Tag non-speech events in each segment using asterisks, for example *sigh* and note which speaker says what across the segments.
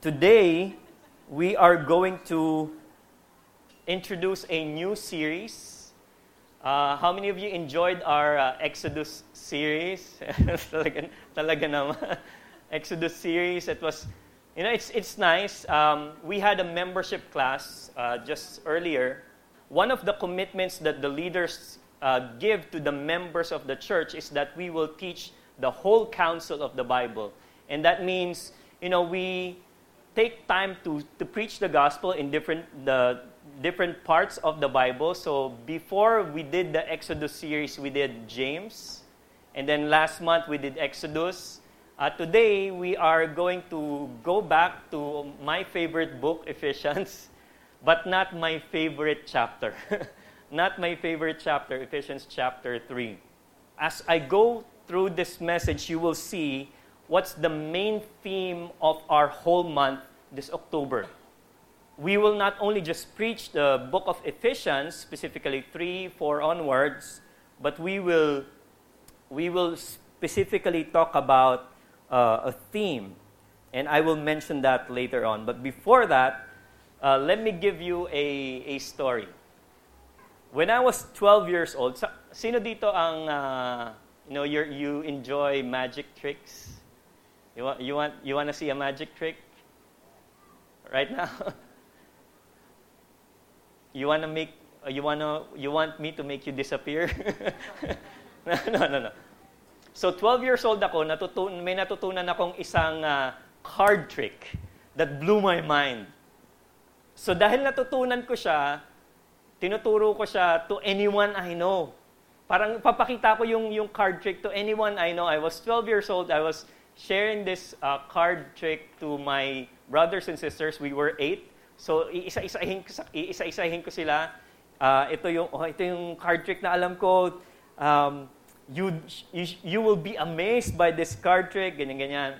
Speaker 1: Today, we are going to introduce a new series. Uh, how many of you enjoyed our uh, Exodus series? *laughs* talaga, talaga naman. *laughs* Exodus series. It was, you know, it's, it's nice. Um, we had a membership class uh, just earlier. One of the commitments that the leaders uh, give to the members of the church is that we will teach the whole counsel of the Bible. And that means, you know, we take time to, to preach the gospel in different, the different parts of the Bible. So before we did the Exodus series, we did James. And then last month we did Exodus. Uh, today we are going to go back to my favorite book, *laughs* Ephesians, but not my favorite chapter. *laughs* not my favorite chapter, Ephesians chapter 3. As I go through this message, you will see what's the main theme of our whole month this October. We will not only just preach the book of Ephesians, specifically 3, 4 onwards, but we will, we will specifically talk about uh, a theme. And I will mention that later on. But before that, uh, let me give you a, a story. When I was 12 years old, sa, sino dito ang, uh, you know, you you enjoy magic tricks? You want, you want, you want to see a magic trick? Right now? *laughs* you want to make, you want to, you want me to make you disappear? *laughs* no, no, no, no. So 12 years old ako, natutun, may natutunan akong isang uh, card trick that blew my mind. So dahil natutunan ko siya, tinuturo ko siya to anyone I know. Parang papakita ko yung, yung card trick to anyone I know. I was 12 years old. I was sharing this uh, card trick to my brothers and sisters. We were eight. So, iisa-isahin ko, iisa-isahin ko sila. Uh, ito, yung, oh, ito yung card trick na alam ko. Um, you, you, you will be amazed by this card trick, ganyan-ganyan.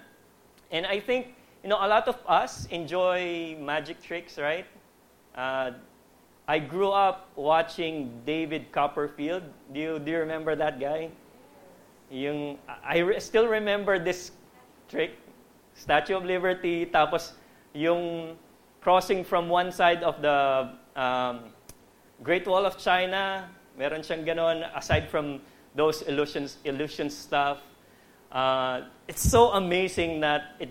Speaker 1: And I think, you know, a lot of us enjoy magic tricks, right? Uh, I grew up watching David Copperfield. Do you, do you remember that guy? Yung, I re- still remember this trick. Statue of Liberty, tapos yung crossing from one side of the um, Great Wall of China, meron siyang ganon, aside from those illusions, illusion stuff. Uh, it's so amazing that it,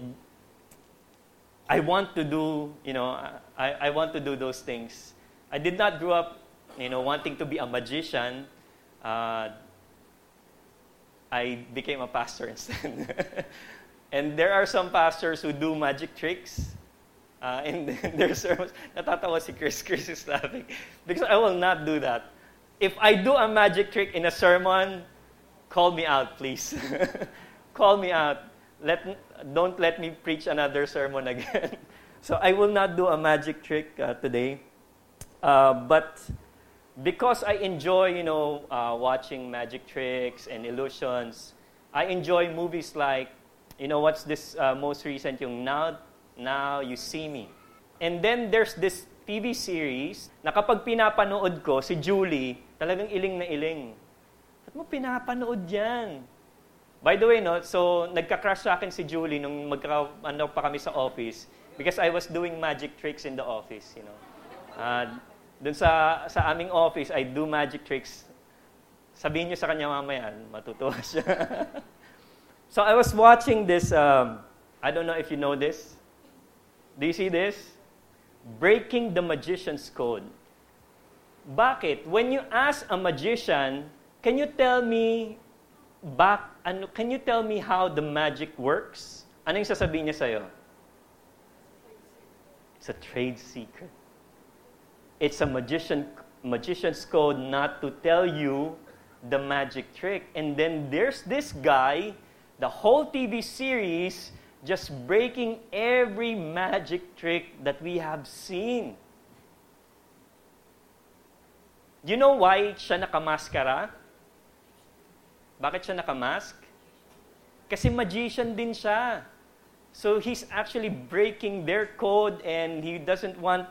Speaker 1: I want to do, you know, I, I want to do those things. I did not grow up, you know, wanting to be a magician. Uh, I became a pastor instead. *laughs* and there are some pastors who do magic tricks. Uh, in *laughs* their sermons, natatawa si Chris. *laughs* Chris is laughing. Because I will not do that. If I do a magic trick in a sermon, call me out, please. *laughs* call me out. Let, don't let me preach another sermon again. so I will not do a magic trick uh, today. Uh, but because I enjoy, you know, uh, watching magic tricks and illusions, I enjoy movies like, you know, what's this uh, most recent, yung Now, Now You See Me. And then there's this TV series na kapag pinapanood ko, si Julie, talagang iling na iling. Ba't mo pinapanood yan? By the way, no, so nagka-crush sa akin si Julie nung magka, ano pa kami sa office because I was doing magic tricks in the office, you know. Uh, dun sa, sa aming office, I do magic tricks. Sabihin niyo sa kanya mamaya, matutuwa siya. *laughs* so I was watching this, um, I don't know if you know this. Do you see this? Breaking the Magician's Code. Bakit? When you ask a magician, can you tell me back, ano, can you tell me how the magic works? Ano yung sasabihin niya sa'yo? It's a trade secret. It's a magician, magician's code not to tell you the magic trick. And then there's this guy, the whole TV series, just breaking every magic trick that we have seen. You know why siya nakamaskara? Bakit siya nakamask? Kasi magician din siya. So he's actually breaking their code and he doesn't want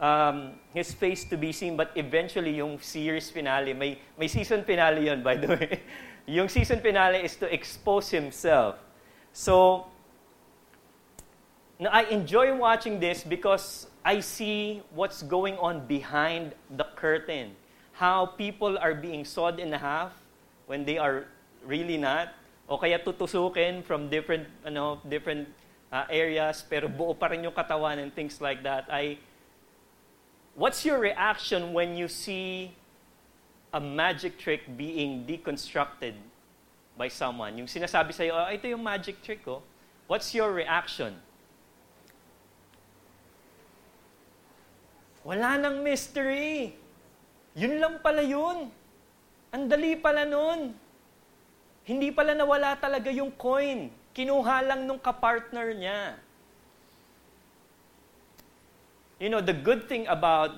Speaker 1: um, his face to be seen, but eventually yung series finale, may, may season finale yon by the way. *laughs* yung season finale is to expose himself. So, Now, I enjoy watching this because I see what's going on behind the curtain. How people are being sawed in half when they are really not. O kaya tutusukin from different, ano, different uh, areas, pero buo pa rin yung katawan and things like that. I, what's your reaction when you see a magic trick being deconstructed by someone? Yung sinasabi sa'yo, oh, ito yung magic trick, oh. What's your reaction? Wala nang mystery. Yun lang pala yun. Ang dali pala nun. Hindi pala nawala talaga yung coin. Kinuha lang nung kapartner niya. You know, the good thing about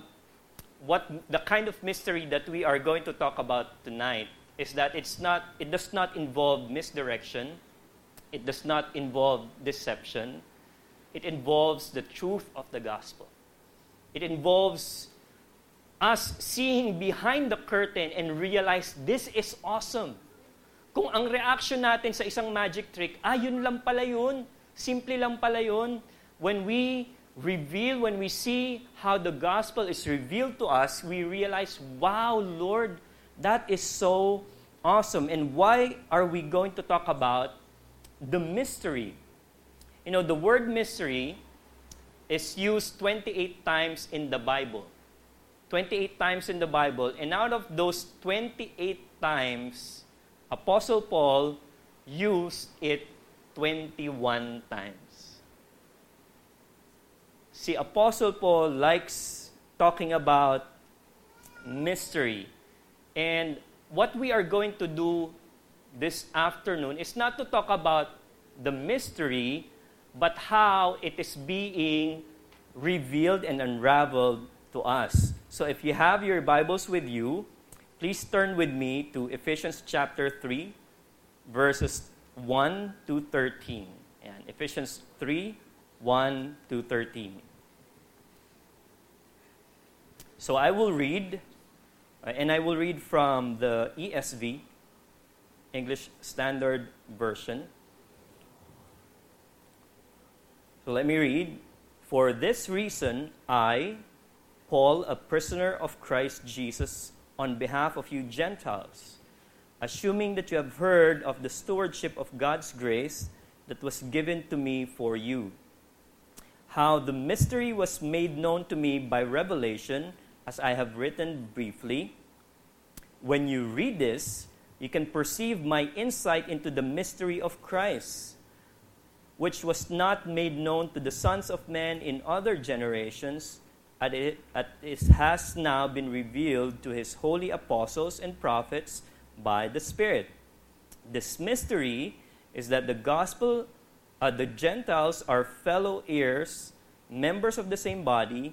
Speaker 1: what the kind of mystery that we are going to talk about tonight is that it's not it does not involve misdirection. It does not involve deception. It involves the truth of the gospel. It involves us seeing behind the curtain and realize this is awesome. Kung ang reaction natin sa isang magic trick, ah, yun lang pala yun. Simple lang pala yun. When we reveal, when we see how the gospel is revealed to us, we realize, wow, Lord, that is so awesome. And why are we going to talk about the mystery? You know, the word mystery is used 28 times in the Bible. 28 times in the Bible. And out of those 28 times, Apostle Paul used it 21 times. See, Apostle Paul likes talking about mystery. And what we are going to do this afternoon is not to talk about the mystery, but how it is being revealed and unraveled to us. So if you have your Bibles with you, please turn with me to Ephesians chapter 3, verses 1 to 13. And Ephesians 3, 1 to 13. So I will read, uh, and I will read from the ESV, English Standard Version. So let me read. For this reason, I, Paul, a prisoner of Christ Jesus, on behalf of you Gentiles, assuming that you have heard of the stewardship of God's grace that was given to me for you, how the mystery was made known to me by revelation, as I have written briefly. When you read this, you can perceive my insight into the mystery of Christ which was not made known to the sons of men in other generations, as it, it has now been revealed to his holy apostles and prophets by the Spirit. This mystery is that the gospel, uh, the Gentiles are fellow heirs, members of the same body,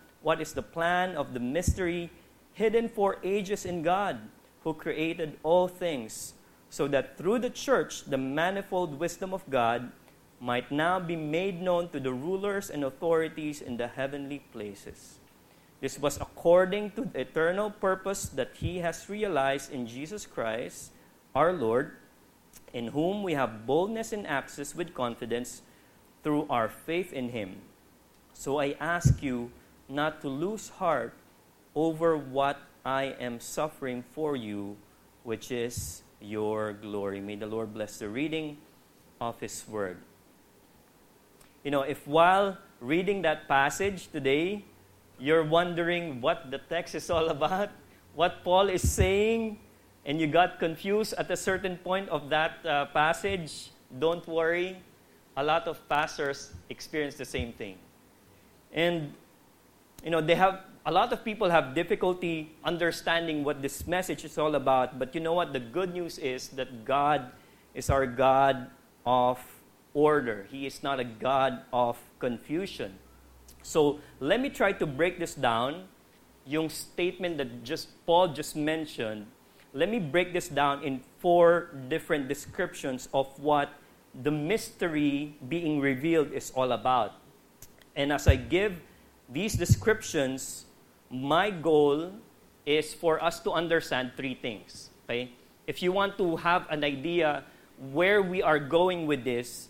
Speaker 1: what is the plan of the mystery hidden for ages in God, who created all things so that through the church the manifold wisdom of God might now be made known to the rulers and authorities in the heavenly places. This was according to the eternal purpose that He has realized in Jesus Christ, our Lord, in whom we have boldness and access with confidence through our faith in Him. So I ask you not to lose heart over what I am suffering for you, which is your glory. May the Lord bless the reading of His Word. You know, if while reading that passage today, you're wondering what the text is all about, what Paul is saying, and you got confused at a certain point of that uh, passage, don't worry. A lot of pastors experience the same thing. And, you know, they have a lot of people have difficulty understanding what this message is all about. But you know what? The good news is that God is our God of order, He is not a God of confusion. So let me try to break this down. Yung statement that just Paul just mentioned, let me break this down in four different descriptions of what the mystery being revealed is all about. And as I give these descriptions, my goal is for us to understand three things. Okay? If you want to have an idea where we are going with this,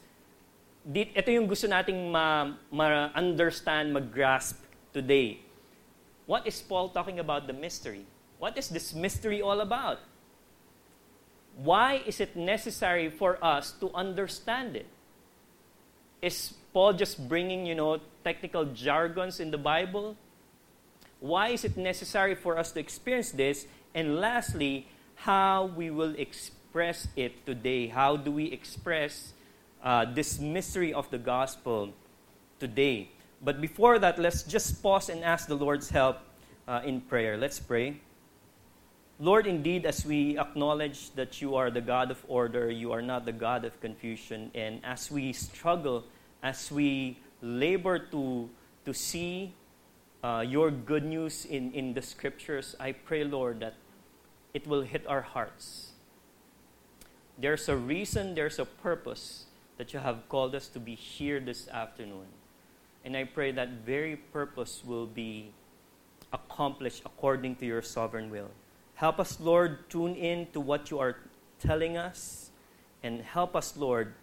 Speaker 1: ito yung gusto nating ma-understand, ma mag-grasp today. What is Paul talking about the mystery? What is this mystery all about? Why is it necessary for us to understand it? Is Paul just bringing, you know, technical jargons in the Bible? Why is it necessary for us to experience this? And lastly, how we will express it today. How do we express uh, this mystery of the gospel today? But before that, let's just pause and ask the Lord's help uh, in prayer. Let's pray. Lord, indeed, as we acknowledge that you are the God of order, you are not the God of confusion, and as we struggle, as we labor to, to see uh, your good news in, in the scriptures, I pray, Lord, that it will hit our hearts. There's a reason, there's a purpose that you have called us to be here this afternoon. And I pray that very purpose will be accomplished according to your sovereign will. Help us, Lord, tune in to what you are telling us, and help us, Lord,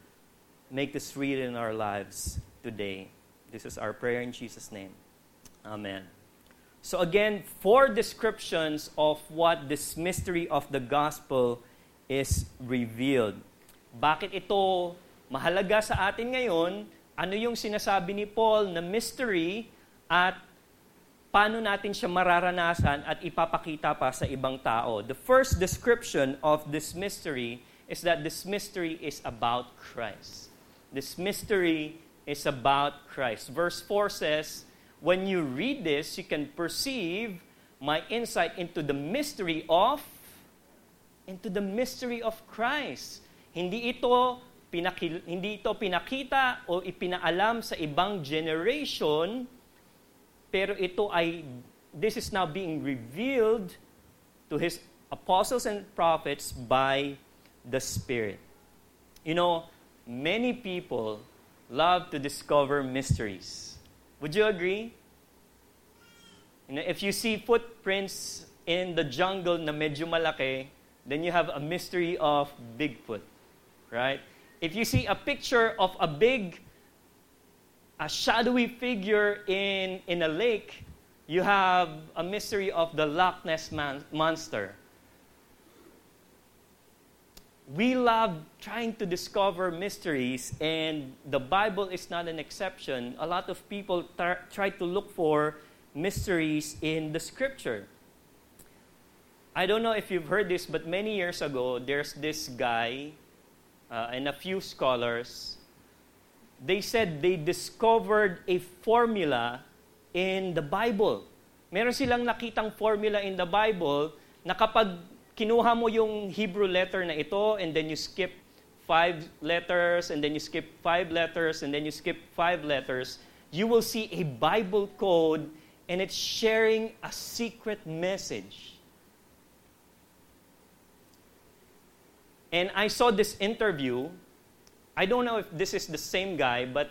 Speaker 1: make this real in our lives today. This is our prayer in Jesus' name. Amen. So, again, four descriptions of what this mystery of the gospel is revealed. Bakit ito mahalaga sa atin ngayon? Ano yung sinasabi ni Paul na mystery at paano natin siya mararanasan at ipapakita pa sa ibang tao? The first description of this mystery is that this mystery is about Christ. This mystery is about Christ. Verse 4 says, when you read this, you can perceive my insight into the mystery of into the mystery of Christ. Hindi ito pinakil, hindi ito pinakita o ipinaalam sa ibang generation, pero ito ay this is now being revealed to his apostles and prophets by the Spirit. You know, many people love to discover mysteries. Would you agree? If you see footprints in the jungle na medyo malaki, then you have a mystery of Bigfoot, right? If you see a picture of a big, a shadowy figure in, in a lake, you have a mystery of the Loch Ness man, monster. We love trying to discover mysteries, and the Bible is not an exception. A lot of people tar- try to look for mysteries in the scripture. I don't know if you've heard this, but many years ago, there's this guy uh, and a few scholars. They said they discovered a formula in the Bible. Meron silang nakitang formula in the Bible na kapag kinuha mo yung Hebrew letter na ito and then you skip five letters and then you skip five letters and then you skip five letters, you will see a Bible code and it's sharing a secret message. And I saw this interview. I don't know if this is the same guy, but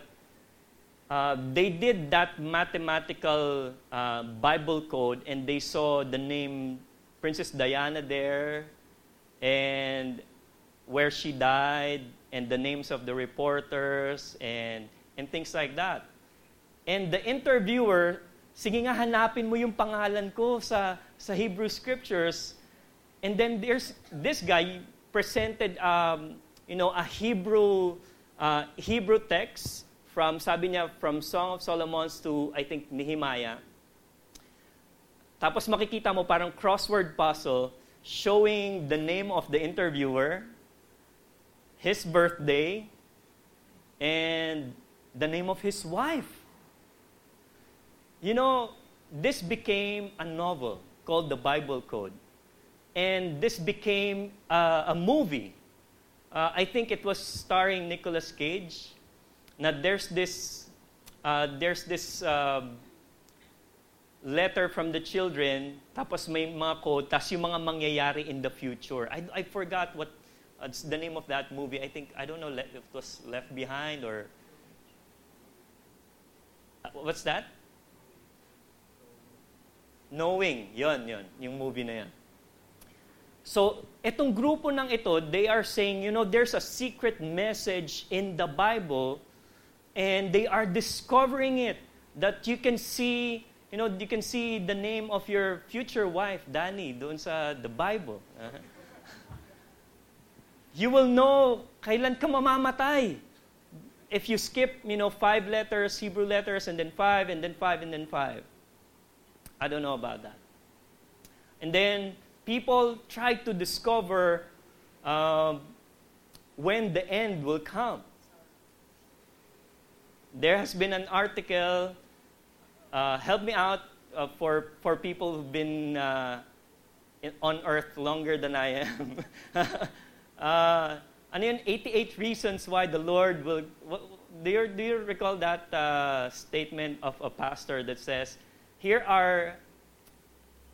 Speaker 1: uh, they did that mathematical uh, Bible code and they saw the name Princess Diana there and where she died and the names of the reporters and, and things like that. And the interviewer, sige nga hanapin mo yung pangalan ko sa, sa Hebrew scriptures. And then there's this guy presented um, you know, a Hebrew, uh, Hebrew text from, sabi niya, from Song of Solomon's to, I think, Nehemiah. Tapos makikita mo parang crossword puzzle showing the name of the interviewer, his birthday, and the name of his wife. You know, this became a novel called The Bible Code. And this became uh, a movie. Uh, I think it was starring Nicolas Cage. Now, there's this uh, there's this um, letter from the children, tapos may mga quote, tapos yung mga mangyayari in the future. I, I forgot what uh, the name of that movie. I think, I don't know if it was Left Behind or... Uh, what's that? Knowing. Yon, yon. Yung movie na yan. So, itong grupo ng ito, they are saying, you know, there's a secret message in the Bible and they are discovering it that you can see, you know, you can see the name of your future wife, Danny, doon sa the Bible. Uh-huh. You will know kailan ka mamamatay. If you skip, you know, five letters, Hebrew letters, and then five, and then five, and then five. I don't know about that. And then, people try to discover um, when the end will come. There has been an article, uh, help me out, uh, for, for people who've been uh, in, on earth longer than I am. *laughs* uh, ano yun? 88 reasons why the Lord will. What, do, you, do you recall that uh, statement of a pastor that says, Here are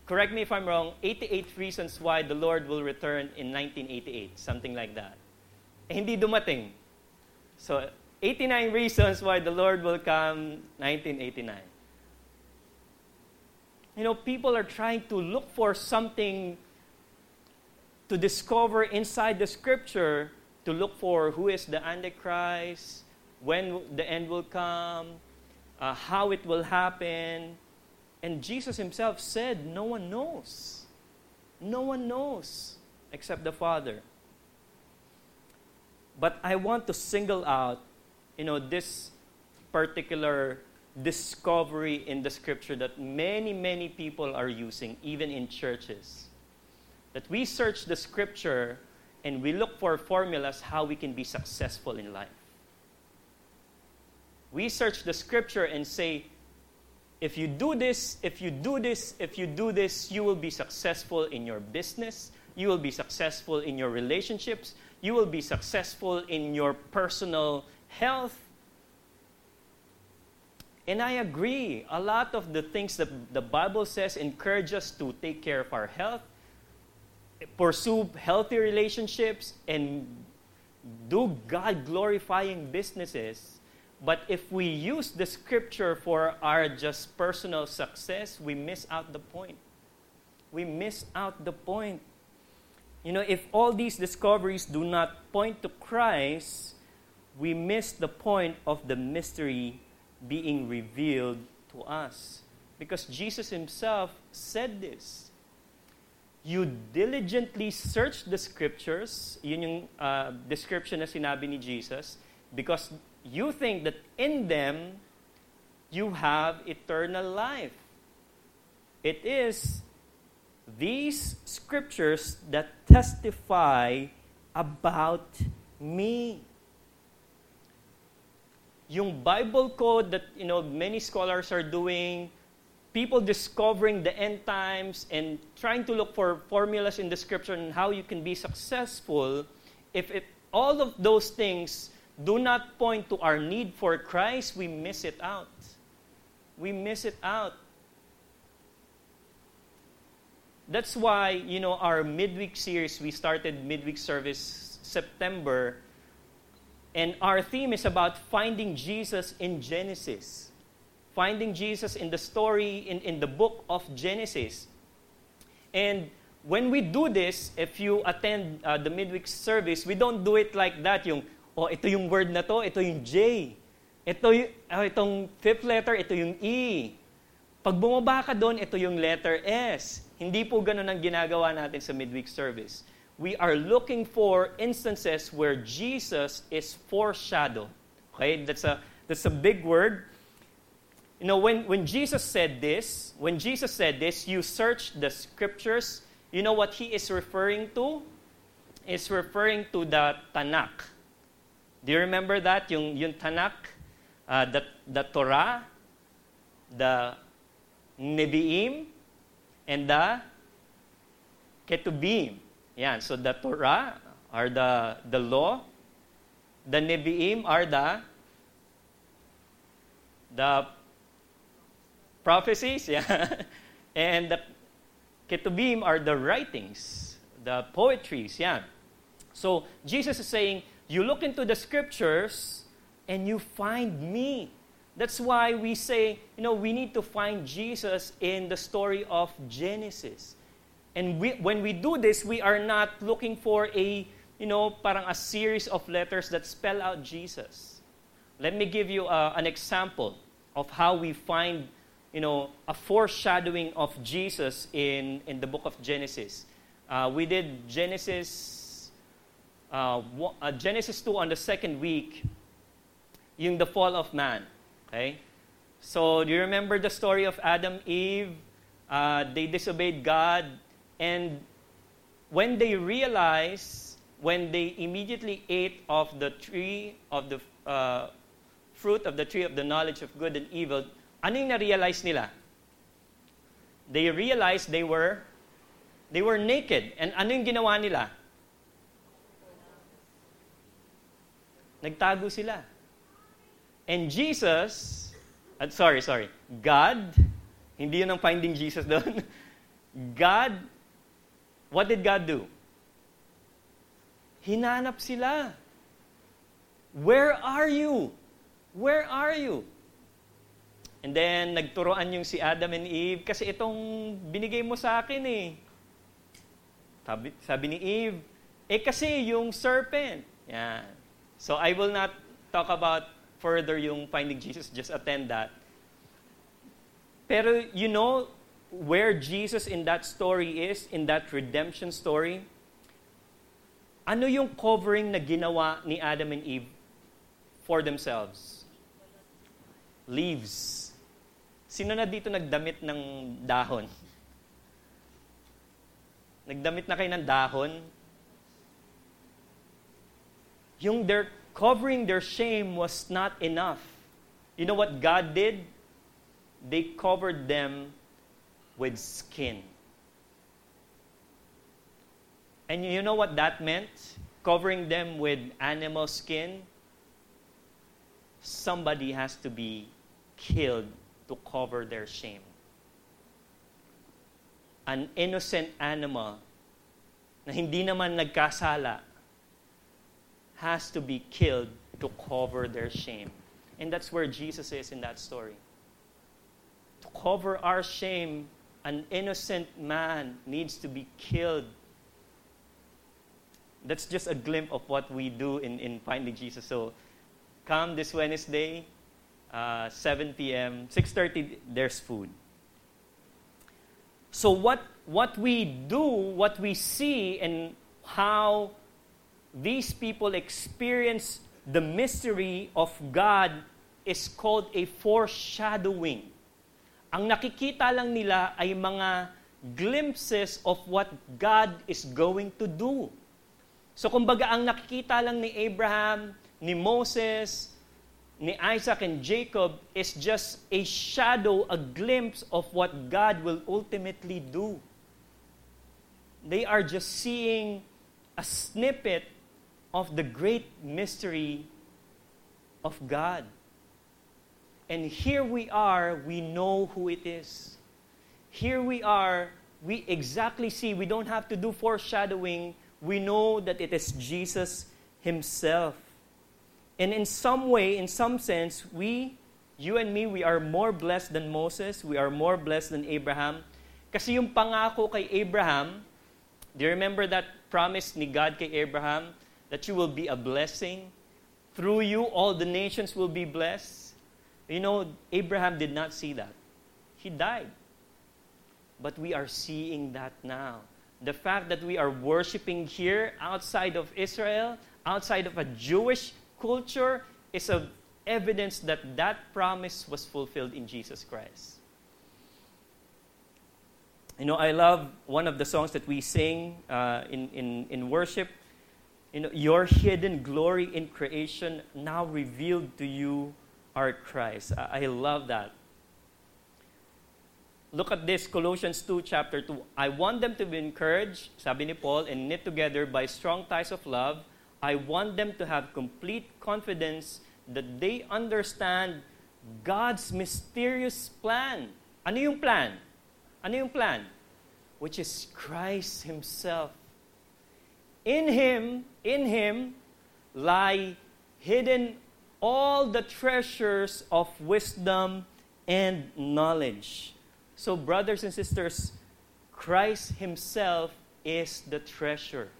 Speaker 1: correct me if I'm wrong, 88 reasons why the Lord will return in 1988, something like that. Eh, hindi dumating. So, 89 reasons why the Lord will come 1989. You know, people are trying to look for something to discover inside the scripture to look for who is the Antichrist, when the end will come, uh, how it will happen, and Jesus himself said, No one knows. No one knows except the Father. But I want to single out, you know, this particular discovery in the scripture that many, many people are using, even in churches. That we search the scripture and we look for formulas how we can be successful in life. We search the scripture and say, if you do this, if you do this, if you do this, you will be successful in your business, you will be successful in your relationships, you will be successful in your personal health. And I agree. A lot of the things that the Bible says encourage us to take care of our health, pursue healthy relationships, and do God glorifying businesses. But if we use the scripture for our just personal success, we miss out the point. We miss out the point. You know, if all these discoveries do not point to Christ, we miss the point of the mystery being revealed to us. Because Jesus himself said this. You diligently search the scriptures, yun yung uh, description na sinabi ni Jesus, because you think that in them you have eternal life. It is these scriptures that testify about me. Yung Bible code that you know many scholars are doing, people discovering the end times and trying to look for formulas in the scripture and how you can be successful, if all of those things do not point to our need for Christ, we miss it out. We miss it out. That's why, you know, our midweek series, we started midweek service September, and our theme is about finding Jesus in Genesis. Finding Jesus in the story, in, in the book of Genesis. And when we do this, if you attend uh, the midweek service, we don't do it like that, yung oh, ito yung word na to, ito yung J. Ito yung, oh, itong fifth letter, ito yung E. Pag bumaba ka doon, ito yung letter S. Hindi po ganun ang ginagawa natin sa midweek service. We are looking for instances where Jesus is foreshadowed. Okay, that's a that's a big word. You know, when, when Jesus said this, when Jesus said this, you search the scriptures, you know what he is referring to? Is referring to the Tanakh. Do you remember that? Yung, yung Tanakh, uh, the, the Torah, the Nebi'im, and the Ketubim. Yan. So the Torah are the, the law. The Nebi'im are the the prophecies, *laughs* yeah. and the ketubim are the writings, the poetries, yeah. So Jesus is saying, you look into the scriptures and you find me. That's why we say, you know, we need to find Jesus in the story of Genesis. And we, when we do this, we are not looking for a, you know, parang a series of letters that spell out Jesus. Let me give you uh, an example of how we find, you know, a foreshadowing of Jesus in, in the book of Genesis. Uh, we did Genesis, uh, uh, Genesis 2 on the second week, yung the fall of man. Okay? So, do you remember the story of Adam, Eve? Uh, they disobeyed God, and when they realized, when they immediately ate of the tree of the uh, fruit of the tree of the knowledge of good and evil, ano yung na-realize nila? They realized they were they were naked. And ano ginawa nila? Nagtago sila. And Jesus, uh, sorry, sorry, God, hindi yun ang finding Jesus doon. *laughs* God, what did God do? Hinanap sila. Where are you? Where are you? And then, nagturoan yung si Adam and Eve, kasi itong binigay mo sa akin eh. Sabi, sabi ni Eve, eh kasi yung serpent. Yan. So, I will not talk about further yung finding Jesus, just attend that. Pero you know where Jesus in that story is, in that redemption story? Ano yung covering na ginawa ni Adam and Eve for themselves? Leaves. Sino na dito nagdamit ng dahon? *laughs* Nagdamit na kayo ng dahon? Yung their covering their shame was not enough. You know what God did? They covered them with skin. And you know what that meant? Covering them with animal skin? Somebody has to be killed to cover their shame. An innocent animal na hindi naman nagkasala has to be killed to cover their shame. And that's where Jesus is in that story. To cover our shame, an innocent man needs to be killed. That's just a glimpse of what we do in, in finding Jesus. So come this Wednesday, uh, 7 p.m., 6.30, there's food. So what, what we do, what we see, and how these people experience the mystery of God is called a foreshadowing. Ang nakikita lang nila ay mga glimpses of what God is going to do. So kumbaga ang nakikita lang ni Abraham, ni Moses, ni Isaac and Jacob is just a shadow, a glimpse of what God will ultimately do. They are just seeing a snippet of the great mystery of God. And here we are, we know who it is. Here we are, we exactly see, we don't have to do foreshadowing. We know that it is Jesus Himself. And in some way, in some sense, we, you and me, we are more blessed than Moses. We are more blessed than Abraham. Kasi yung pangako kay Abraham, do you remember that promise ni God kay Abraham? that you will be a blessing. Through you, all the nations will be blessed. You know, Abraham did not see that. He died. But we are seeing that now. The fact that we are worshiping here outside of Israel, outside of a Jewish culture, is a evidence that that promise was fulfilled in Jesus Christ. You know, I love one of the songs that we sing uh, in, in, in worship you know, your hidden glory in creation now revealed to you are Christ. I, I love that. Look at this, Colossians 2, chapter 2. I want them to be encouraged, sabi ni Paul, and knit together by strong ties of love. I want them to have complete confidence that they understand God's mysterious plan. Ano yung plan? Ano yung plan? Which is Christ Himself. In Him, in Him, lie hidden all the treasures of wisdom and knowledge. So, brothers and sisters, Christ Himself is the treasure.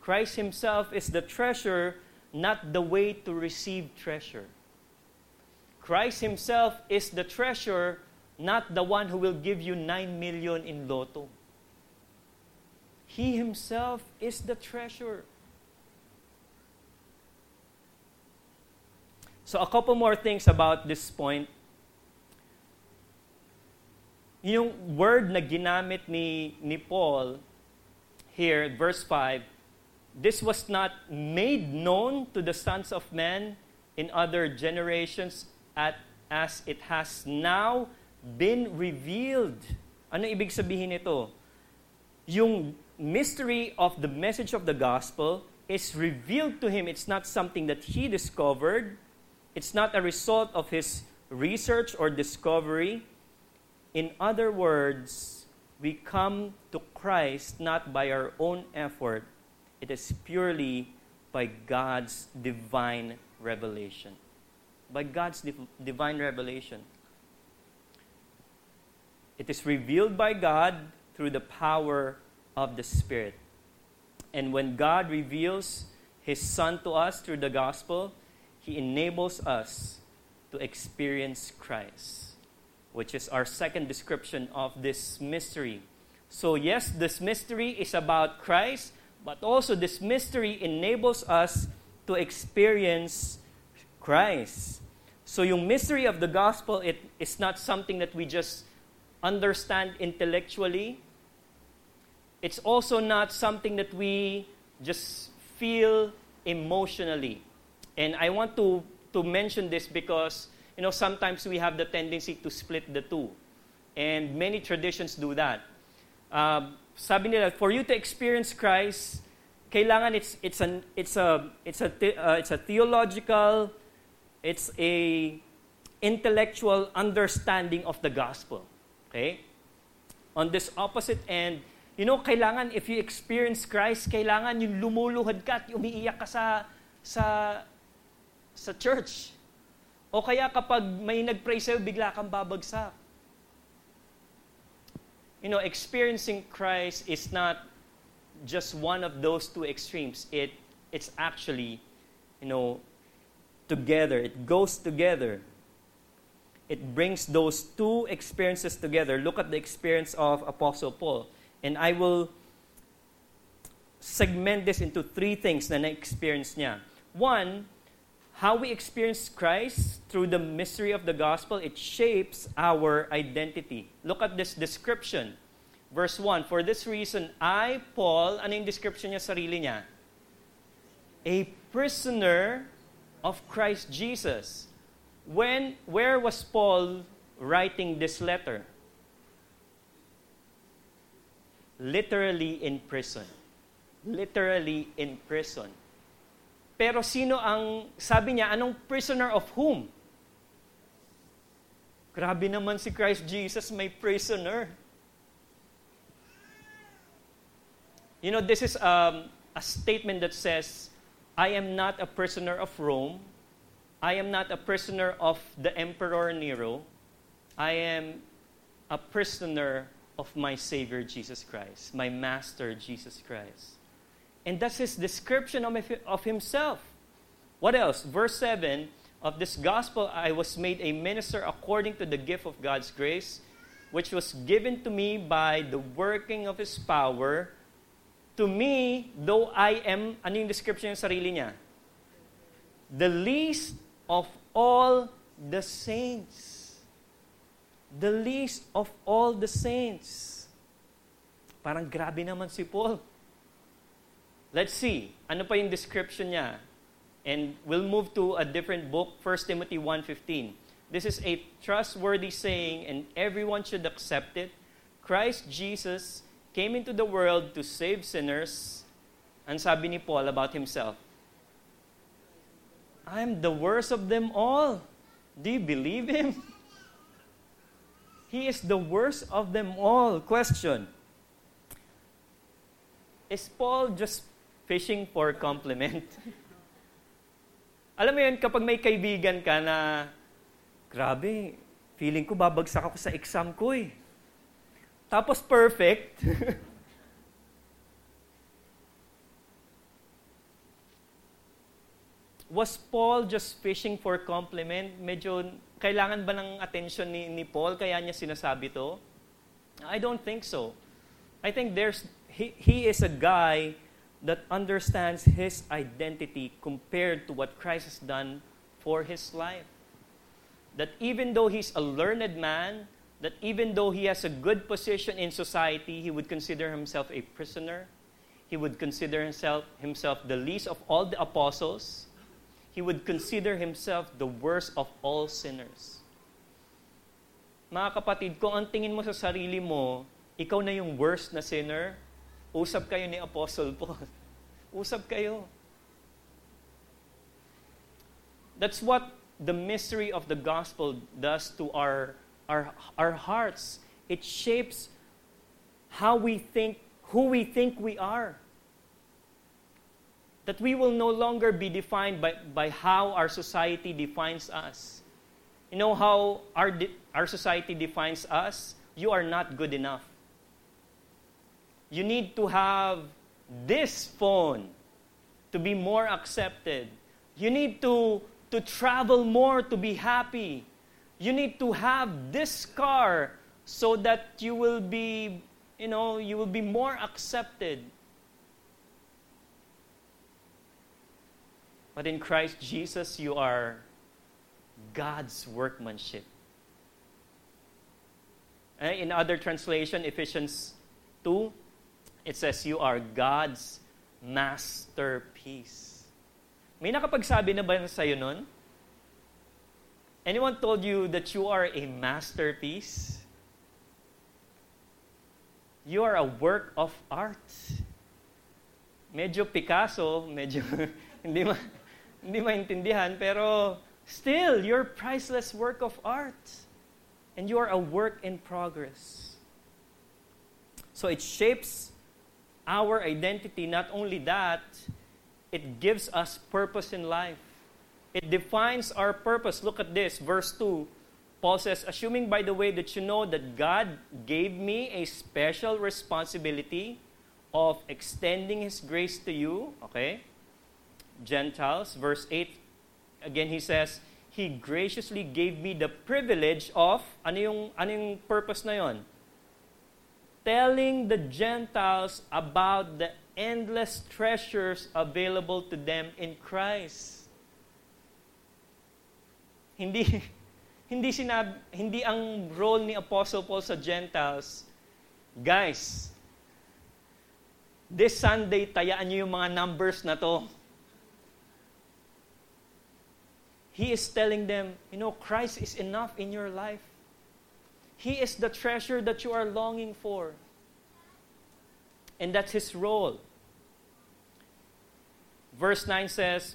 Speaker 1: Christ Himself is the treasure, not the way to receive treasure. Christ Himself is the treasure, not the one who will give you 9 million in lotto. He Himself is the treasure. So, a couple more things about this point. Yung word na ginamit ni, ni Paul here, verse 5, this was not made known to the sons of men in other generations at, as it has now been revealed. Ano ibig sabihin nito? Yung mystery of the message of the gospel is revealed to him. It's not something that he discovered. It's not a result of his research or discovery. In other words, we come to Christ not by our own effort, it is purely by God's divine revelation. By God's div- divine revelation. It is revealed by God through the power of the Spirit. And when God reveals His Son to us through the gospel, He enables us to experience Christ, which is our second description of this mystery. So, yes, this mystery is about Christ, but also this mystery enables us to experience Christ. So, yung mystery of the gospel, it is not something that we just understand intellectually. It's also not something that we just feel emotionally. And I want to, to mention this because, you know, sometimes we have the tendency to split the two. And many traditions do that. Uh, sabi nila, for you to experience Christ, kailangan it's, it's, an, it's, a, it's, a, uh, it's a theological, it's a intellectual understanding of the gospel. Okay? On this opposite end, you know, kailangan, if you experience Christ, kailangan yung lumuluhad ka at umiiyak ka sa, sa sa church. O kaya kapag may nag-pray sa'yo, bigla kang babagsak. You know, experiencing Christ is not just one of those two extremes. It, it's actually, you know, together. It goes together. It brings those two experiences together. Look at the experience of Apostle Paul. And I will segment this into three things na na-experience niya. One, how we experience Christ through the mystery of the gospel, it shapes our identity. Look at this description. Verse 1, For this reason, I, Paul, ano yung description niya sarili niya? A prisoner of Christ Jesus. When, where was Paul writing this letter? Literally in prison. Literally in prison. Pero sino ang, sabi niya, anong prisoner of whom? Grabe naman si Christ Jesus, may prisoner. You know, this is um, a statement that says, I am not a prisoner of Rome. I am not a prisoner of the Emperor Nero. I am a prisoner of my Savior Jesus Christ, my Master Jesus Christ. And that's his description of, of himself. What else? Verse 7 of this gospel I was made a minister according to the gift of God's grace, which was given to me by the working of his power. To me, though I am, ano yung description ng sarili niya? The least of all the saints. The least of all the saints. Parang grabe naman si Paul. Let's see, ano pa yung description niya? And we'll move to a different book, 1 Timothy 1.15. This is a trustworthy saying and everyone should accept it. Christ Jesus came into the world to save sinners. Ang sabi ni Paul about himself, I am the worst of them all. Do you believe him? He is the worst of them all. Question Is Paul just fishing for compliment? Alam mo yun, kapag may kaibigan ka na, grabe, feeling ko babagsak ako sa exam ko eh. Tapos perfect. *laughs* Was Paul just fishing for compliment? Medyo kailangan ba ng attention ni, ni Paul kaya niya sinasabi to? I don't think so. I think there's he, he is a guy that understands his identity compared to what Christ has done for his life. That even though he's a learned man, that even though he has a good position in society, he would consider himself a prisoner. He would consider himself, himself the least of all the apostles. He would consider himself the worst of all sinners. Mga kapatid, kung ang tingin mo sa sarili mo, ikaw na yung worst na sinner, usap kayo ni Apostle Paul. usap kayo. That's what the mystery of the gospel does to our our, our hearts. It shapes how we think, who we think we are. That we will no longer be defined by, by how our society defines us. You know how our, our society defines us? You are not good enough. You need to have this phone to be more accepted. You need to, to travel more to be happy. You need to have this car so that you will be, you know, you will be more accepted. But in Christ Jesus, you are God's workmanship. Eh, in other translation, Ephesians 2, it says, You are God's masterpiece. May nakapagsabi na ba sa'yo nun? Anyone told you that you are a masterpiece? You are a work of art. Medyo Picasso, medyo *laughs* hindi ma hindi maintindihan, pero still you're priceless work of art. And you are a work in progress. So it shapes our identity. Not only that, it gives us purpose in life. It defines our purpose. Look at this, verse 2. Paul says, Assuming, by the way, that you know that God gave me a special responsibility of extending His grace to you, okay? Gentiles, verse 8, again he says, He graciously gave me the privilege of, ano yung, ano yung purpose na yon? Telling the Gentiles about the endless treasures available to them in Christ. Hindi *laughs* hindi sinab hindi ang role ni Apostle Paul sa Gentiles, guys, this Sunday, tayaan niyo yung mga numbers na to. He is telling them, you know, Christ is enough in your life. He is the treasure that you are longing for. And that's his role. Verse 9 says,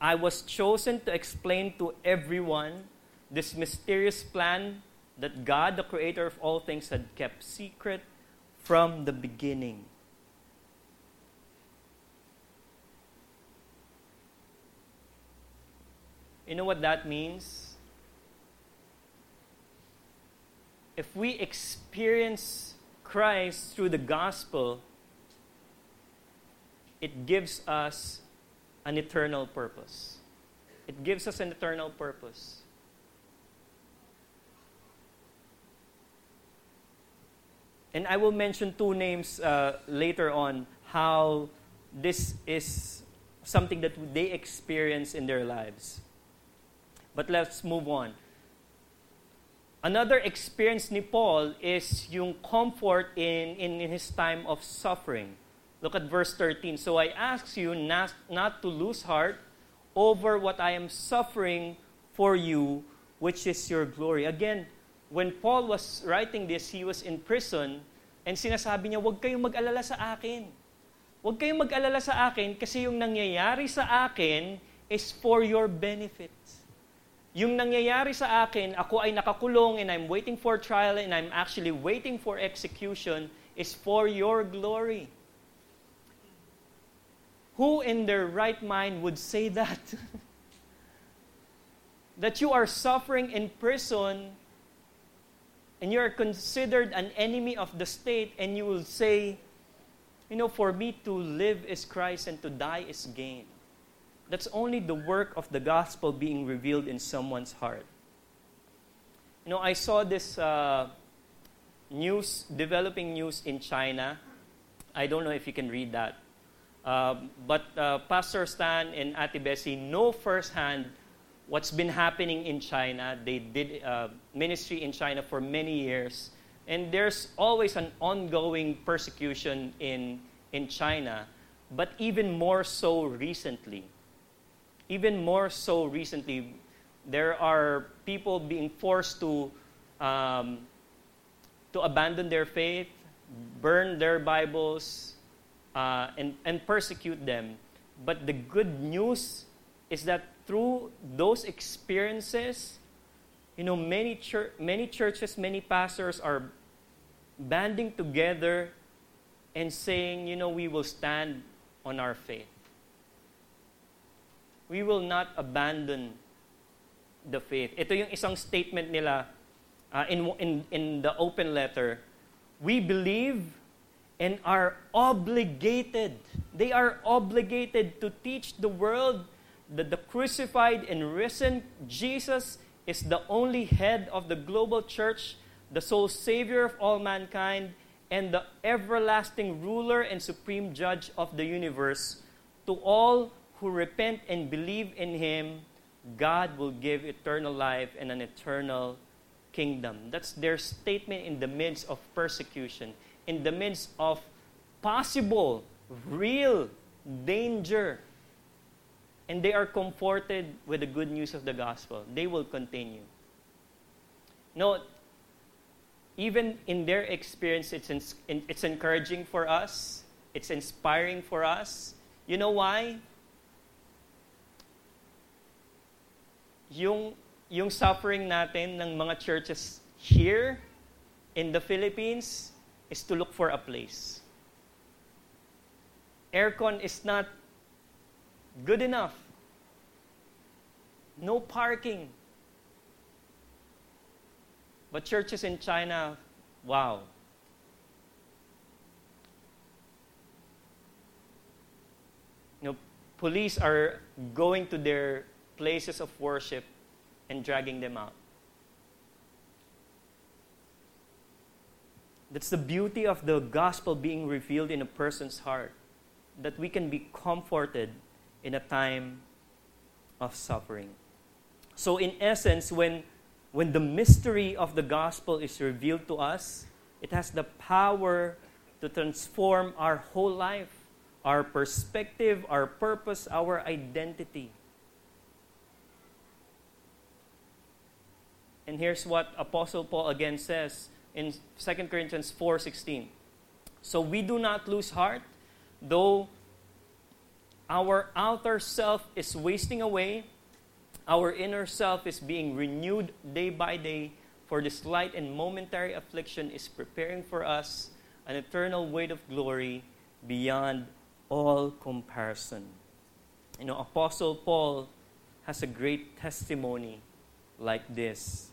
Speaker 1: I was chosen to explain to everyone this mysterious plan that God, the creator of all things, had kept secret from the beginning. You know what that means? If we experience Christ through the gospel, it gives us an eternal purpose. It gives us an eternal purpose. And I will mention two names uh, later on how this is something that they experience in their lives. But let's move on. Another experience ni Paul is yung comfort in, in, in his time of suffering. Look at verse 13. So I ask you not, not to lose heart over what I am suffering for you, which is your glory. Again, when Paul was writing this, he was in prison, and sinasabi niya, huwag kayong mag-alala sa akin. Huwag kayong mag-alala sa akin kasi yung nangyayari sa akin is for your benefit. Yung nangyayari sa akin, ako ay nakakulong and I'm waiting for trial and I'm actually waiting for execution is for your glory. Who in their right mind would say that? *laughs* that you are suffering in prison and you are considered an enemy of the state and you will say, you know, for me to live is Christ and to die is gain. That's only the work of the gospel being revealed in someone's heart. You know, I saw this uh, news, developing news in China. I don't know if you can read that. Uh, but uh, Pastor Stan and Ati know firsthand what's been happening in China. They did uh, ministry in China for many years. And there's always an ongoing persecution in, in China, but even more so recently even more so recently, there are people being forced to, um, to abandon their faith, burn their Bibles, uh, and, and persecute them. But the good news is that through those experiences, you know, many, chur- many churches, many pastors are banding together and saying, you know, we will stand on our faith we will not abandon the faith. Ito yung isang statement nila uh, in, in, in the open letter. We believe and are obligated. They are obligated to teach the world that the crucified and risen Jesus is the only head of the global church, the sole Savior of all mankind, and the everlasting ruler and supreme judge of the universe to all who repent and believe in him, God will give eternal life and an eternal kingdom. That's their statement in the midst of persecution, in the midst of possible, real danger. And they are comforted with the good news of the gospel. They will continue. No, even in their experience, it's, it's encouraging for us, it's inspiring for us. You know why? Yung, yung suffering natin ng mga churches here in the Philippines is to look for a place. Aircon is not good enough. No parking. But churches in China, wow. You know, police are going to their places of worship and dragging them out. That's the beauty of the gospel being revealed in a person's heart, that we can be comforted in a time of suffering. So, in essence, when, when the mystery of the gospel is revealed to us, it has the power to transform our whole life, our perspective, our purpose, our identity. And here's what Apostle Paul again says in 2 Corinthians 4:16. So we do not lose heart, though our outer self is wasting away, our inner self is being renewed day by day, for this light and momentary affliction is preparing for us an eternal weight of glory beyond all comparison. You know, Apostle Paul has a great testimony like this.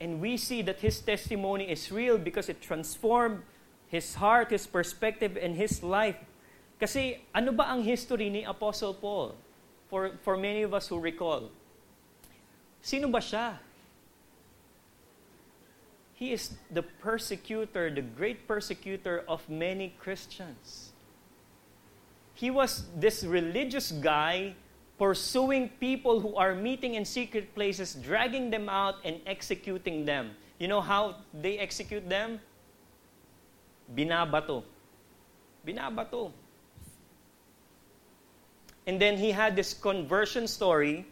Speaker 1: And we see that his testimony is real because it transformed his heart, his perspective, and his life. Kasi ano ba ang history ni Apostle Paul? For, for many of us who recall. Sino ba siya? He is the persecutor, the great persecutor of many Christians. He was this religious guy pursuing people who are meeting in secret places, dragging them out, and executing them. You know how they execute them? Binabato. Binabato. And then he had this conversion story.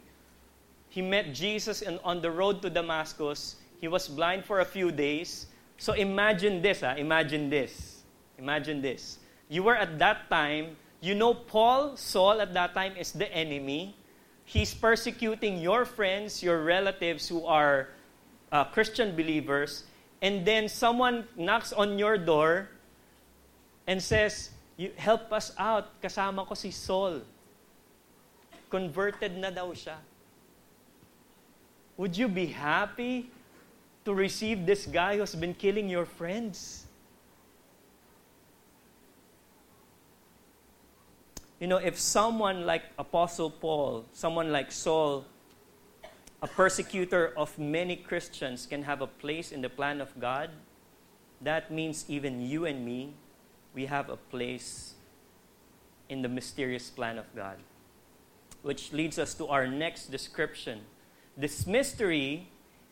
Speaker 1: He met Jesus in, on the road to Damascus. He was blind for a few days. So imagine this, ah, imagine this. Imagine this. You were at that time You know, Paul, Saul at that time is the enemy. He's persecuting your friends, your relatives who are uh, Christian believers. And then someone knocks on your door and says, you, Help us out. Kasama ko si Saul. Converted na daw siya. Would you be happy to receive this guy who's been killing your friends? You know, if someone like Apostle Paul, someone like Saul, a persecutor of many Christians, can have a place in the plan of God, that means even you and me, we have a place in the mysterious plan of God. Which leads us to our next description. This mystery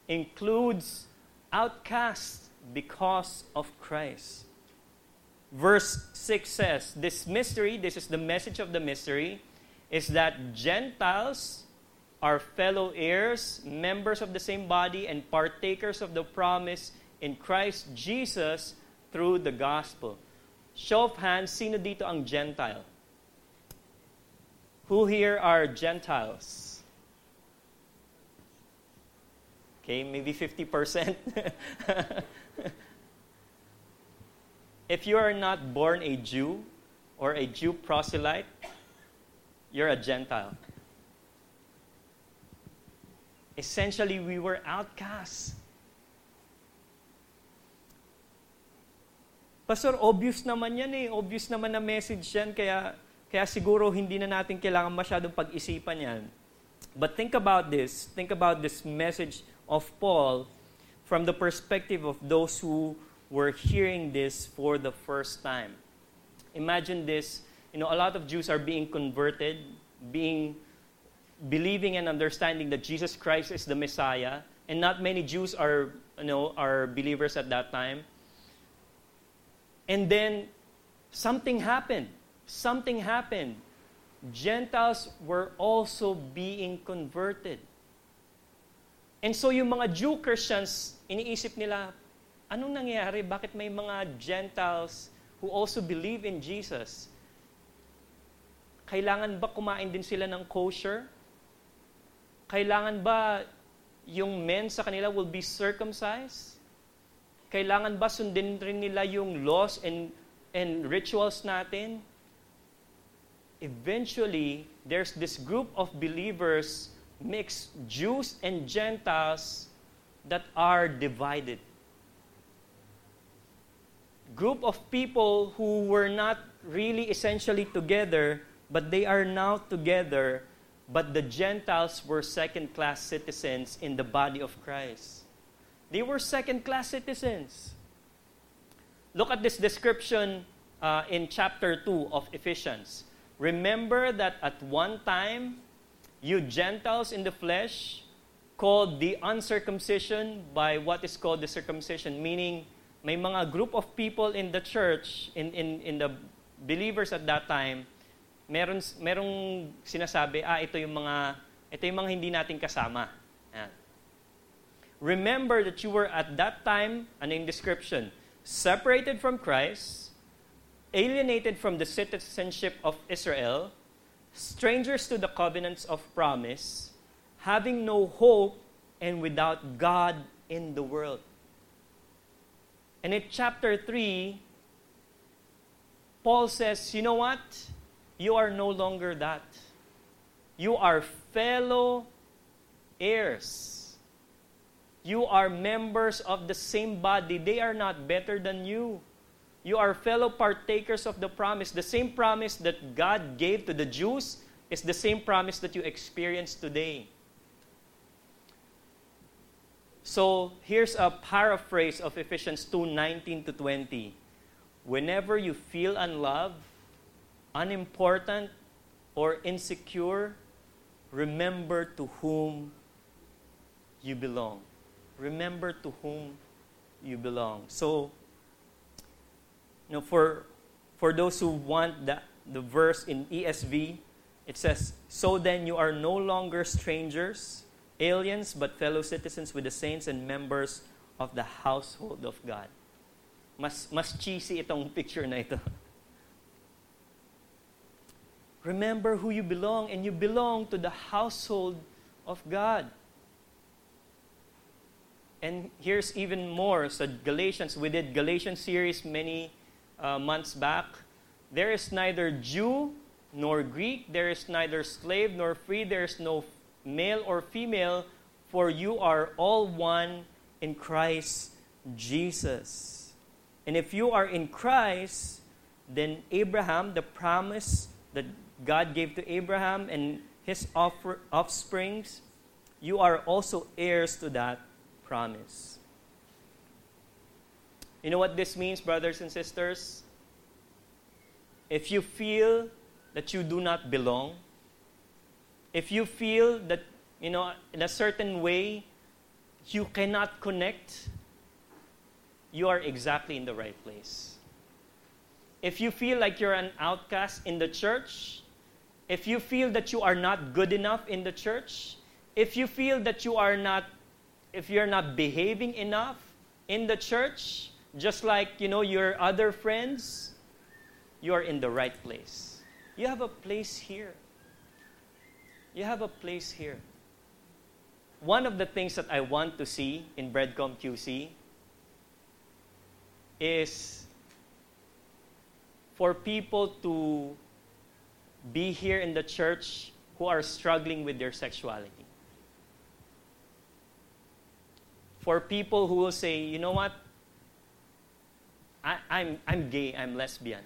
Speaker 1: includes outcasts because of Christ verse 6 says, This mystery, this is the message of the mystery, is that Gentiles are fellow heirs, members of the same body, and partakers of the promise in Christ Jesus through the gospel. Show of hands, sino dito ang Gentile? Who here are Gentiles? Okay, maybe 50%. *laughs* if you are not born a Jew or a Jew proselyte, you're a Gentile. Essentially, we were outcasts. Pastor, obvious naman yan eh. Obvious naman na message yan. Kaya, kaya siguro hindi na natin kailangan masyadong pag-isipan yan. But think about this. Think about this message of Paul from the perspective of those who were hearing this for the first time. Imagine this, you know, a lot of Jews are being converted, being believing and understanding that Jesus Christ is the Messiah, and not many Jews are, you know, are believers at that time. And then something happened. Something happened. Gentiles were also being converted. And so yung mga Jew Christians, iniisip nila, anong nangyayari? Bakit may mga Gentiles who also believe in Jesus? Kailangan ba kumain din sila ng kosher? Kailangan ba yung men sa kanila will be circumcised? Kailangan ba sundin rin nila yung laws and, and rituals natin? Eventually, there's this group of believers, mixed Jews and Gentiles, that are divided group of people who were not really essentially together, but they are now together, but the Gentiles were second class citizens in the body of Christ. They were second class citizens. Look at this description uh, in chapter 2 of Ephesians. Remember that at one time, you Gentiles in the flesh, called the uncircumcision by what is called the circumcision, meaning may mga group of people in the church, in, in, in the believers at that time, meron, merong sinasabi, ah, ito yung mga, ito yung mga hindi natin kasama. Yan. Remember that you were at that time, ano yung description? Separated from Christ, alienated from the citizenship of Israel, strangers to the covenants of promise, having no hope, and without God in the world. And in chapter 3, Paul says, You know what? You are no longer that. You are fellow heirs. You are members of the same body. They are not better than you. You are fellow partakers of the promise. The same promise that God gave to the Jews is the same promise that you experience today. So here's a paraphrase of Ephesians 2 19 to 20. Whenever you feel unloved, unimportant, or insecure, remember to whom you belong. Remember to whom you belong. So, you know, for, for those who want the, the verse in ESV, it says, So then you are no longer strangers aliens but fellow citizens with the saints and members of the household of God. Mas, mas cheesy itong *laughs* picture na ito. Remember who you belong, and you belong to the household of God. And here's even more. So, Galatians, we did Galatians series many uh, months back. There is neither Jew nor Greek, there is neither slave nor free, there is no male or female, for you are all one in Christ Jesus. And if you are in Christ, then Abraham, the promise that God gave to Abraham and his offer, offsprings, you are also heirs to that promise. You know what this means, brothers and sisters? If you feel that you do not belong, if you feel that, you know, in a certain way, you cannot connect, you are exactly in the right place. If you feel like you're an outcast in the church, if you feel that you are not good enough in the church, if you feel that you are not if you're not behaving enough in the church, just like you know your other friends, you are in the right place. You have a place here. You have a place here. One of the things that I want to see in Breadcom QC is for people to be here in the church who are struggling with their sexuality. for people who will say, you know what? I, I'm, I'm gay, I'm lesbian.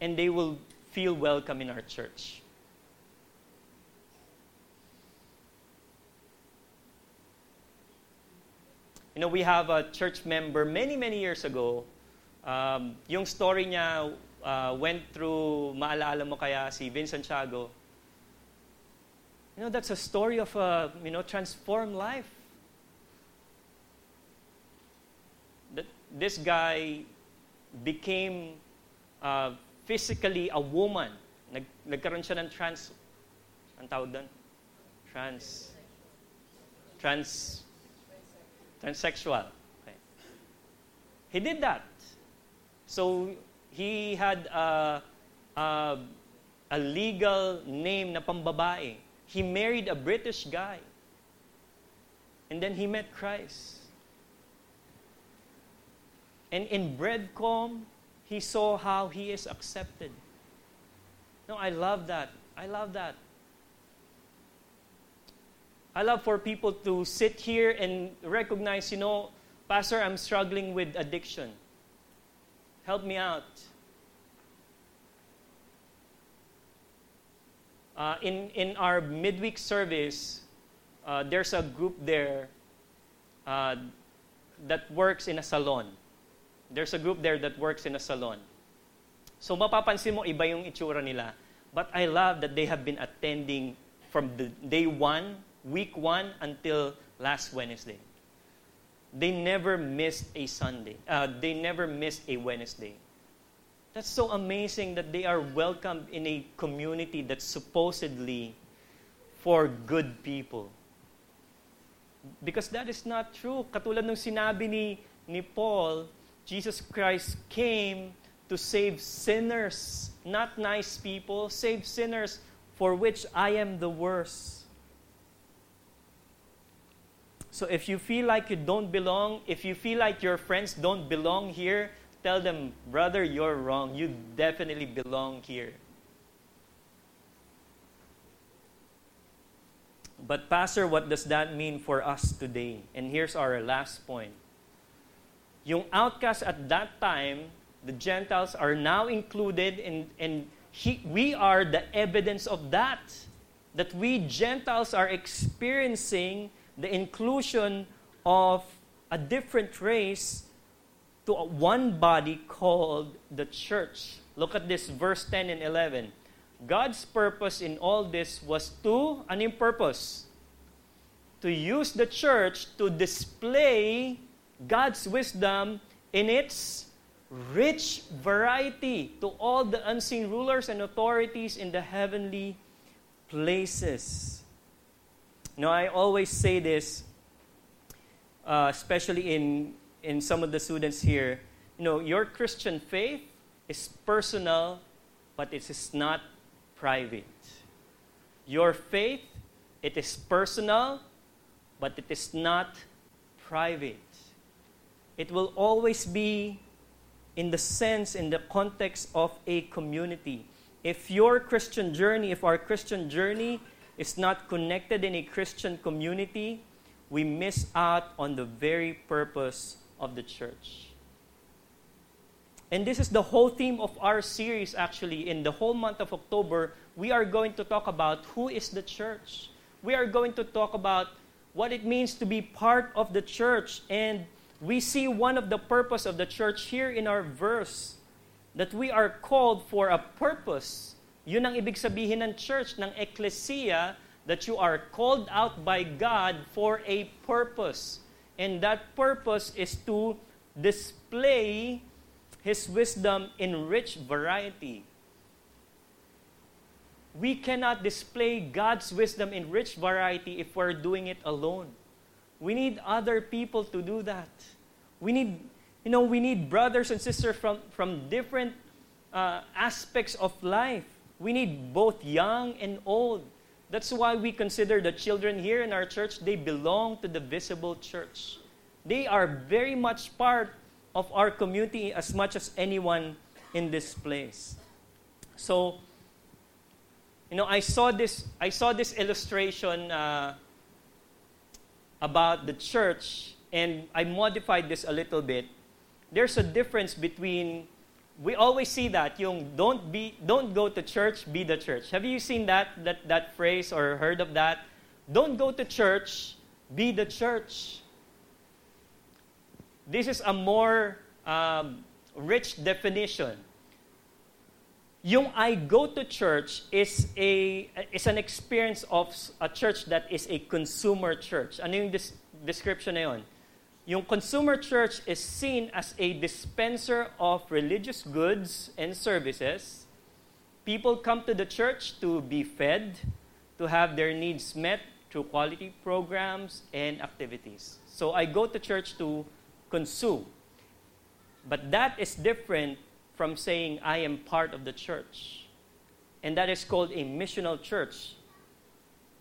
Speaker 1: And they will feel welcome in our church. You know, we have a church member many, many years ago. Um, yung story niya uh, went through, maalala mo kaya si Vincent Chago, you know, that's a story of a, you know, transformed life. That this guy became uh, physically a woman. Nag, nagkaroon siya ng trans, ang tawag doon? Trans, trans, transsexual. Okay. He did that. So, he had a, a, a legal name na pambabae. He married a British guy. And then he met Christ. And in Breadcom, he saw how he is accepted. No, I love that. I love that. I love for people to sit here and recognize, you know, Pastor, I'm struggling with addiction. Help me out. Uh, in, in our midweek service, uh, there's a group there uh, that works in a salon. There's a group there that works in a salon. So mapapansin mo, iba yung itsura nila. But I love that they have been attending from the day one, week one, until last Wednesday. They never missed a Sunday. Uh, they never missed a Wednesday. That's so amazing that they are welcomed in a community that's supposedly for good people. Because that is not true. Katulad ng sinabi ni, ni Paul, Jesus Christ came to save sinners, not nice people, save sinners for which I am the worst. So if you feel like you don't belong, if you feel like your friends don't belong here, Tell them, brother, you're wrong. You definitely belong here. But, Pastor, what does that mean for us today? And here's our last point. Yung outcasts at that time, the Gentiles are now included, in, and he, we are the evidence of that. That we Gentiles are experiencing the inclusion of a different race to one body called the church. Look at this, verse 10 and 11. God's purpose in all this was to, an purpose? To use the church to display God's wisdom in its rich variety to all the unseen rulers and authorities in the heavenly places. Now, I always say this, uh, especially in in some of the students here you know, your Christian faith is personal, but it is not private. Your faith, it is personal, but it is not private. It will always be in the sense, in the context of a community. If your Christian journey, if our Christian journey is not connected in a Christian community, we miss out on the very purpose of the church. And this is the whole theme of our series, actually. In the whole month of October, we are going to talk about who is the church. We are going to talk about what it means to be part of the church. And we see one of the purpose of the church here in our verse that we are called for a purpose. Yun ang ibig sabihin ng church, ng ecclesia, that you are called out by God for a purpose. And that purpose is to display His wisdom in rich variety. We cannot display God's wisdom in rich variety if we're doing it alone. We need other people to do that. We need, you know, we need brothers and sisters from, from different uh, aspects of life. We need both young and old. That's why we consider the children here in our church, they belong to the visible church. They are very much part of our community as much as anyone in this place. So, you know, I saw this, I saw this illustration uh, about the church, and I modified this a little bit. There's a difference between we always see that yung don't be don't go to church be the church. Have you seen that that that phrase or heard of that? Don't go to church be the church. This is a more um, rich definition yung I go to church is a is an experience of a church that is a consumer church ano yung des- description na yun yung consumer church is seen as a dispenser of religious goods and services. People come to the church to be fed, to have their needs met through quality programs and activities. So I go to church to consume. But that is different from saying I am part of the church. And that is called a missional church.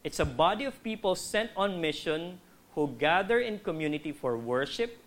Speaker 1: It's a body of people sent on mission who gather in community for worship,